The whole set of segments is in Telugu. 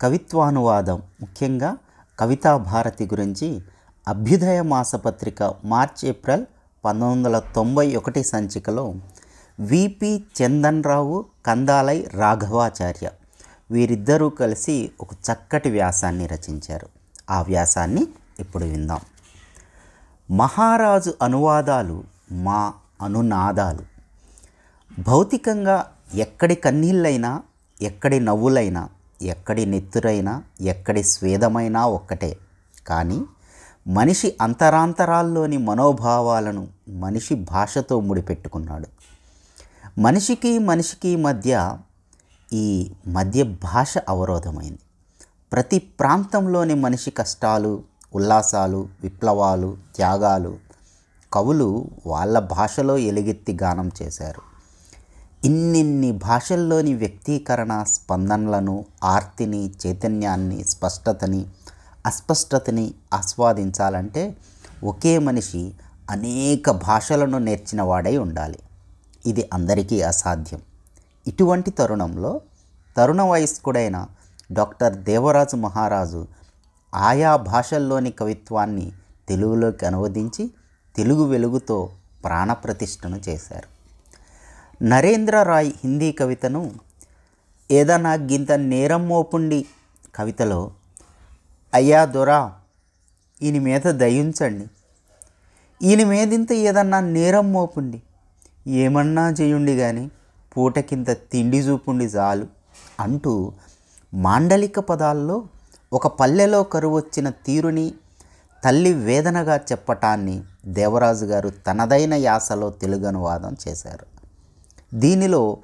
కవిత్వానువాదం ముఖ్యంగా కవితా భారతి గురించి అభ్యుదయ మాసపత్రిక మార్చ్ ఏప్రిల్ పంతొమ్మిది వందల తొంభై ఒకటి సంచికలో విపి చందన్రావు కందాలై రాఘవాచార్య వీరిద్దరూ కలిసి ఒక చక్కటి వ్యాసాన్ని రచించారు. ఆ వ్యాసాన్ని ఇప్పుడు విందాం. మహారాజు అనువాదాలు మా అనునాదాలు. భౌతికంగా ఎక్కడి కన్నీళ్ళైనా ఎక్కడి నవ్వులైనా ఎక్కడి నెత్తురైనా ఎక్కడి స్వేదమైనా ఒక్కటే. కానీ మనిషి అంతరాంతరాల్లోని మనోభావాలను మనిషి భాషతో ముడిపెట్టుకున్నాడు. మనిషికి మనిషికి మధ్య ఈ మధ్య భాష అవరోధమైంది. ప్రతి ప్రాంతంలోని మనిషి కష్టాలు ఉల్లాసాలు విప్లవాలు త్యాగాలు కవులు వాళ్ళ భాషలో ఎలుగెత్తి గానం చేశారు. ఇన్నిన్ని భాషల్లోని వ్యక్తీకరణ స్పందనలను ఆర్తిని చైతన్యాన్ని స్పష్టతని అస్పష్టతని ఆస్వాదించాలంటే ఒకే మనిషి అనేక భాషలను నేర్చిన వాడై ఉండాలి. ఇది అందరికీ అసాధ్యం. ఇటువంటి తరుణంలో తరుణ వయస్కుడైన డాక్టర్ దేవరాజు మహారాజు ఆయా భాషల్లోని కవిత్వాన్ని తెలుగులోకి అనువదించి తెలుగు వెలుగుతో ప్రాణప్రతిష్ఠను చేశారు. నరేంద్ర రాయ్ హిందీ కవితను ఏదన్నా గింత నేరం మోపుండి కవితలో అయ్యా దొరా ఈయన మీద దయించండి. ఈయన మీదింత ఏదన్నా నేరం మోపుండి ఏమన్నా చేయుండి కానీ పూటకింత తిండి చూపుండి చాలు అంటూ మాండలిక పదాల్లో ఒక పల్లెలో కరువొచ్చిన తీరుని తల్లి వేదనగా చెప్పటాన్ని దేవరాజు గారు తనదైన యాసలో తెలుగు అనువాదం చేశారు. దీనిలో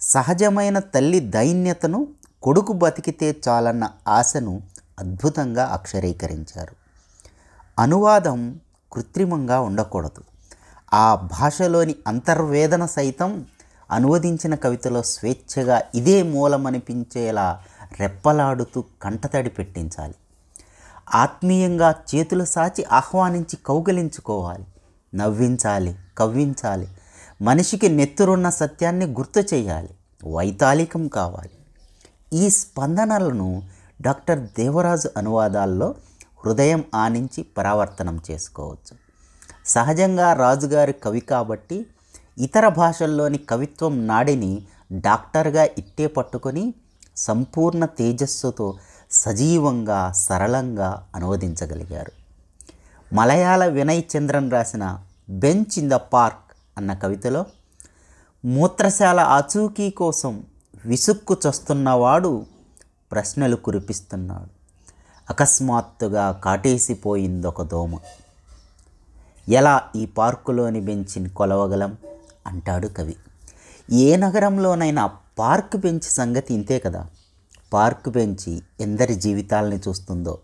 సహజమైన తల్లి దైన్యతను కొడుకు బతికితే చాలన్న ఆశను అద్భుతంగా అక్షరీకరించారు. అనువాదం కృత్రిమంగా ఉండకూడదు. ఆ భాషలోని అంతర్వేదన సైతం అనువదించిన కవితలో స్వేచ్ఛగా ఇదే మూలమనిపించేలా రెప్పలాడుతూ కంటతడి పెట్టించాలి. ఆత్మీయంగా చేతులు సాచి ఆహ్వానించి కౌగలించుకోవాలి. నవ్వించాలి కవ్వించాలి మనిషికి నెత్తురున్న సత్యాన్ని గుర్తు చేయాలి. వైతాళికం కావాలి. ఈ స్పందనలను డాక్టర్ దేవరాజు అనువాదాల్లో హృదయం ఆనించి పరావర్తనం చేసుకోవచ్చు. సహజంగా రాజుగారి కవి కాబట్టి ఇతర భాషల్లోని కవిత్వం నాడిని డాక్టర్గా ఇట్టే పట్టుకొని సంపూర్ణ తేజస్సుతో సజీవంగా సరళంగా అనువదించగలిగారు. మలయాళ వినయ్ చంద్రన్ రాసిన బెంచ్ ఇన్ ద పార్క్ అన్న కవితలో మూత్రశాల ఆచూకీ కోసం విసుక్కు చొస్తున్నవాడు ప్రశ్నలు కురిపిస్తున్నాడు. అకస్మాత్తుగా కాటేసిపోయిందొక దోమ. ఎలా ఈ పార్కులోని బెంచిని కొలవగలం? అంటాడు కవి. ఏ నగరంలోనైనా పార్క్ బెంచ్ సంగతి ఇంతే కదా. పార్క్ బెంచి ఎందరి జీవితాలని చూస్తుందో.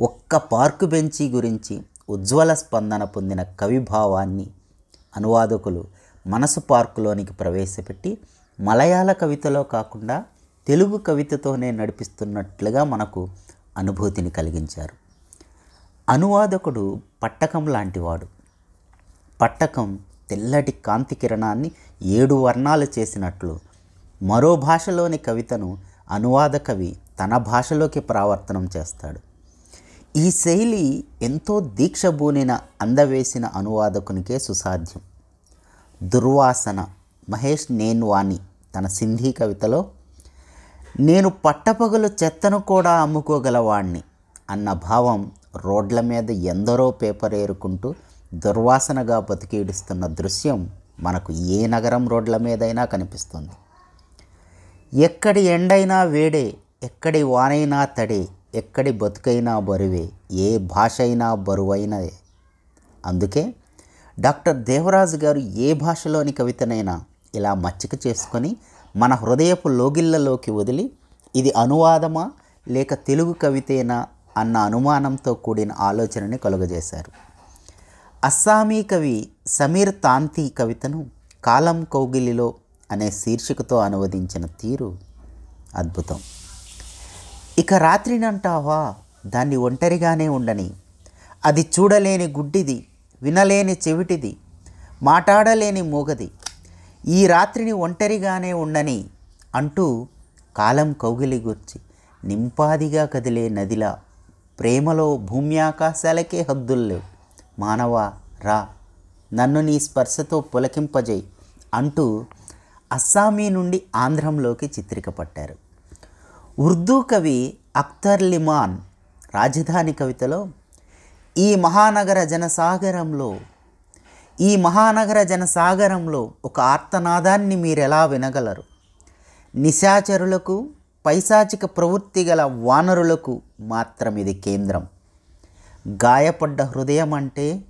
ఒక్క పార్కు బెంచి గురించి ఉజ్వల స్పందన పొందిన కవిభావాన్ని అనువాదకులు మనసు పార్కులోనికి ప్రవేశపెట్టి మలయాళ కవితలో కాకుండా తెలుగు కవితతోనే నడిపిస్తున్నట్లుగా మనకు అనుభూతిని కలిగించారు. అనువాదకుడు పట్టకం లాంటివాడు. పట్టకం తెల్లటి కాంతి కిరణాన్ని ఏడు వర్ణాలు చేసినట్లు మరో భాషలోని కవితను అనువాద కవి తన భాషలోకి ప్రావర్తనం చేస్తాడు. ఈ శైలి ఎంతో దీక్షబూనిన అందవేసిన అనువాదకునికే సుసాధ్యం. దుర్వాసన. మహేష్ నేన్వాణి తన సింధీ కవితలో నేను పట్టపగలు చెత్తను కూడా అమ్ముకోగలవాణ్ణి అన్న భావం రోడ్ల మీద ఎందరో పేపర్ ఏరుకుంటూ దుర్వాసనగా బతికేడుస్తున్న దృశ్యం మనకు ఏ నగరం రోడ్ల మీదైనా కనిపిస్తుంది. ఎక్కడి ఎండైనా వేడే ఎక్కడి వానైనా తడే ఎక్కడి బతుకైనా బరువే ఏ భాష అయినా బరువైనదే. అందుకే డాక్టర్ దేవరాజు గారు ఏ భాషలోని కవితనైనా ఇలా మచ్చిక చేసుకొని మన హృదయపు లోగిళ్ళలోకి వదిలి ఇది అనువాదమా లేక తెలుగు కవితేనా అన్న అనుమానంతో కూడిన ఆలోచనని కలుగజేశారు. అస్సామీ కవి సమీర్ తాంతి కవితను కాలం కౌగిలిలో అనే శీర్షికతో అనువదించిన తీరు అద్భుతం. ఇక రాత్రినంటావా దాన్ని ఒంటరిగానే ఉండని. అది చూడలేని గుడ్డిది. వినలేని చెవిటిది మాట్లాడలేని మూగది. ఈ రాత్రిని ఒంటరిగానే ఉండని అంటూ కాలం కౌగిలి గుర్చి నింపాదిగా కదిలే నదిలా ప్రేమలో భూమి ఆకాశాలకే హద్దుల్లేవు మానవా రా నన్ను నీ స్పర్శతో పులకింపజేయి అంటూ అస్సామీ నుండి ఆంధ్రంలోకి చిత్రికపట్టారు. ఉర్దూ కవి అఖ్తర్ లిమాన్ రాజధాని కవితలో ఈ మహానగర జనసాగరంలో ఈ మహానగర జనసాగరంలో ఒక ఆర్తనాదాన్ని మీరెలా వినగలరు? నిశాచరులకు పైశాచిక ప్రవృత్తి గల వానరులకు మాత్రం ఇది కేంద్రం. గాయపడ్డ హృదయం అంటే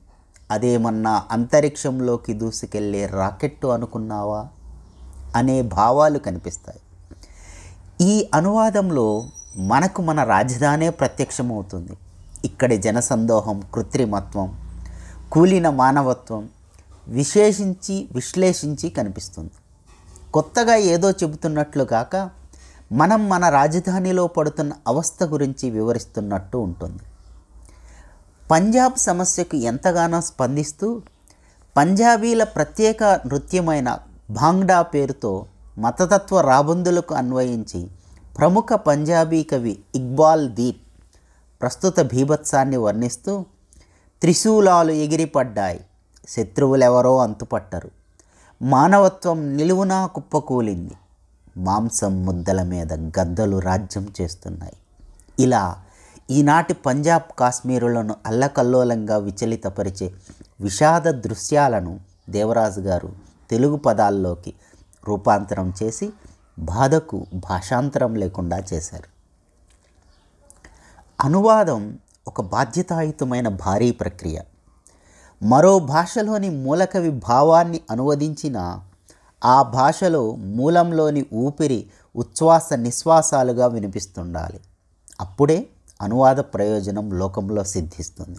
అదేమన్నా అంతరిక్షంలోకి దూసుకెళ్ళే రాకెట్టు అనుకున్నావా? అనే భావాలు కనిపిస్తాయి. ఈ అనువాదంలో మనకు మన రాజధానే ప్రత్యక్షమవుతుంది. ఇక్కడి జనసందోహం కృత్రిమత్వం కూలిన మానవత్వం విశేషించి విశ్లేషించి కనిపిస్తుంది. కొత్తగా ఏదో చెబుతున్నట్లు కాక మనం మన రాజధానిలో పడుతున్న అవస్థ గురించి వివరిస్తున్నట్టు ఉంటుంది. పంజాబ్ సమస్యకు ఎంతగానో స్పందిస్తూ పంజాబీల ప్రత్యేక నృత్యమైన భాంగ్డా పేరుతో మతతత్వ రాబందులకు అన్వయించి ప్రముఖ పంజాబీ కవి ఇక్బాల్ దీప్ ప్రస్తుత భీభత్సాన్ని వర్ణిస్తూ త్రిశూలాలు ఎగిరిపడ్డాయి. శత్రువులెవరో అంతుపట్టరు. మానవత్వం నిలువునా కుప్పకూలింది. మాంసం ముద్దల మీద గద్దలు రాజ్యం చేస్తున్నాయి. ఇలా ఈనాటి పంజాబ్ కాశ్మీరులను అల్లకల్లోలంగా విచలితపరిచే విషాద దృశ్యాలను దేవరాజు గారు తెలుగు పదాల్లోకి రూపాంతరం చేసి బాధకు భాషాంతరం లేకుండా చేశారు. అనువాదం ఒక బాధ్యతాయుతమైన భారీ ప్రక్రియ. మరో భాషలోని మూలకవి భావాన్ని అనువదించిన ఆ భాషలో మూలంలోని ఊపిరి ఉచ్ఛ్వాస నిశ్వాసాలుగా వినిపిస్తుండాలి. అప్పుడే అనువాద ప్రయోజనం లోకంలో సిద్ధిస్తుంది.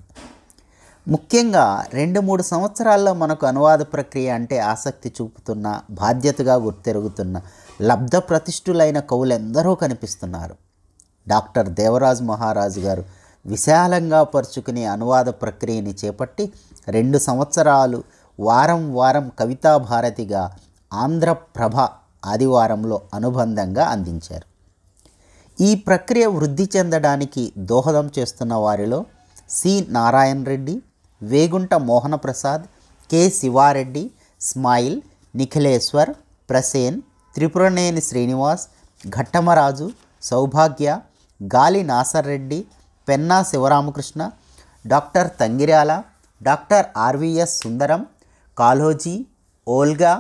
ముఖ్యంగా రెండు మూడు సంవత్సరాల్లో మనకు అనువాద ప్రక్రియ అంటే ఆసక్తి చూపుతున్న బాధ్యతగా గుర్తెరుగుతున్న లబ్ధ ప్రతిష్ఠులైన కవులెందరూ కనిపిస్తున్నారు. డాక్టర్ దేవరాజ్ మహారాజు గారు విశాలంగా పరుచుకునే అనువాద ప్రక్రియని చేపట్టి రెండు సంవత్సరాలు వారం వారం కవితా భారతిగా ఆంధ్రప్రభ ఆదివారంలో అనుబంధంగా అందించారు. ఈ ప్రక్రియ వృద్ధి చెందడానికి దోహదం చేస్తున్న వారిలో C Narayana Reddy Vegunta Mohana Prasad K Sivareddy Smile Nikhileswar Prasen Tripuraneni Srinivas Ghattamaraju Soubhagya Gali Nasar Reddy Penna Sivaramakrishna doctor Tangirala doctor RVS Sundaram Kaloji Volga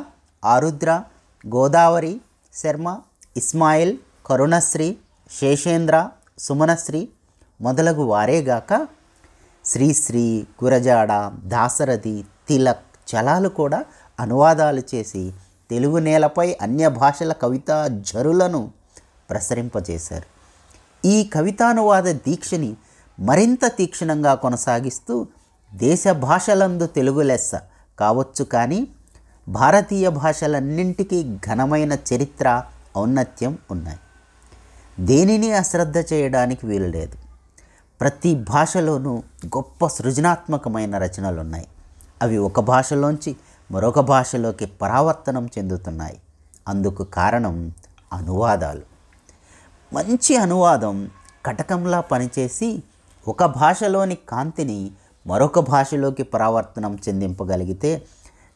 Arudra Godavari Sarma Ismail Karunasri Seshendra Sumanasri మొదలగు వారేగాక శ్రీశ్రీ గురజాడ దాసరథి తిలక్ చలాలు కూడా అనువాదాలు చేసి తెలుగు నేలపై అన్య భాషల కవితా జరులను ప్రసరింపజేశారు. ఈ కవితానువాద దీక్షని మరింత తీక్షణంగా కొనసాగిస్తూ దేశ భాషలందు తెలుగు లెస్స కావచ్చు కానీ భారతీయ భాషలన్నింటికీ ఘనమైన చరిత్ర ఔన్నత్యం ఉన్నాయి. దేనిని అశ్రద్ధ చేయడానికి వీలు లేదు ప్రతి భాషలోనూ గొప్ప సృజనాత్మకమైన రచనలు ఉన్నాయి అవి ఒక భాషలోంచి మరొక భాషలోకి పరావర్తనం చెందుతున్నాయి. అందుకు కారణం అనువాదాలు. మంచి అనువాదం కటకంలా పనిచేసి ఒక భాషలోని కాంతిని మరొక భాషలోకి పరావర్తనం చెందింపగలిగితే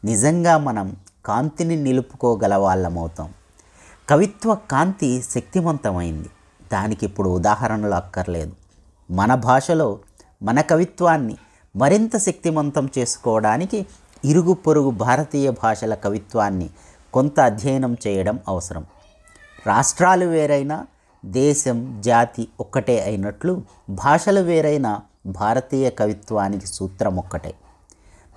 నిజంగా మనం కాంతిని నిలుపుకోగల వాళ్ళమవుతాం కవిత్వ కాంతి శక్తివంతమైంది దానికి ఇప్పుడు ఉదాహరణలు అక్కర్లేదు. మన భాషలో మన కవిత్వాన్ని మరింత శక్తివంతం చేసుకోవడానికి ఇరుగు పొరుగు భారతీయ భాషల కవిత్వాన్ని కొంత అధ్యయనం చేయడం అవసరం. రాష్ట్రాలు వేరైనా దేశం జాతి ఒక్కటే అయినట్లు భాషలు వేరైన భారతీయ కవిత్వానికి సూత్రం ఒక్కటే.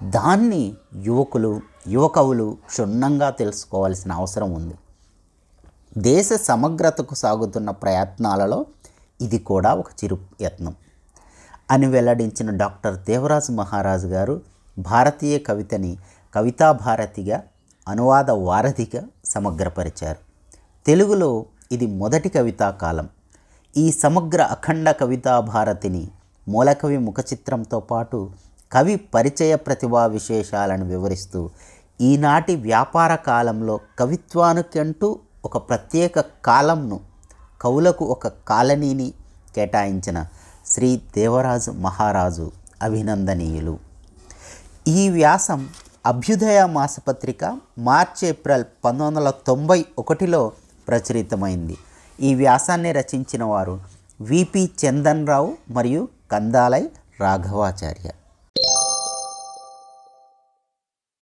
దాన్ని యువకులు యువకవులు క్షుణ్ణంగా తెలుసుకోవాల్సిన అవసరం ఉంది. దేశ సమగ్రతకు సాగుతున్న ప్రయత్నాలలో ఇది కూడా ఒక చిరు యత్నం. అని వెల్లడించిన డాక్టర్ దేవరాజు మహారాజు గారు భారతీయ కవితని కవితా భారతిగా అనువాద వారధిగా సమగ్రపరిచారు. తెలుగులో ఇది మొదటి కవితా కాలం. ఈ సమగ్ర అఖండ కవితా భారతిని మూలకవి ముఖచిత్రంతో పాటు కవి పరిచయ ప్రతిభా విశేషాలను వివరిస్తూ ఈనాటి వ్యాపార కాలంలో కవిత్వానికంటూ ఒక ప్రత్యేక కాలంను కవులకు ఒక కాలనీని కేటాయించిన శ్రీ దేవరాజు మహారాజు అభినందనీయులు. ఈ వ్యాసం అభ్యుదయ మాసపత్రిక మార్చి ఏప్రిల్ పంతొమ్మిది వందల తొంభై ఒకటిలో ప్రచురితమైంది. ఈ వ్యాసాన్ని రచించిన వారు విపి చందన్ రావు మరియు కందాలై రాఘవాచార్య.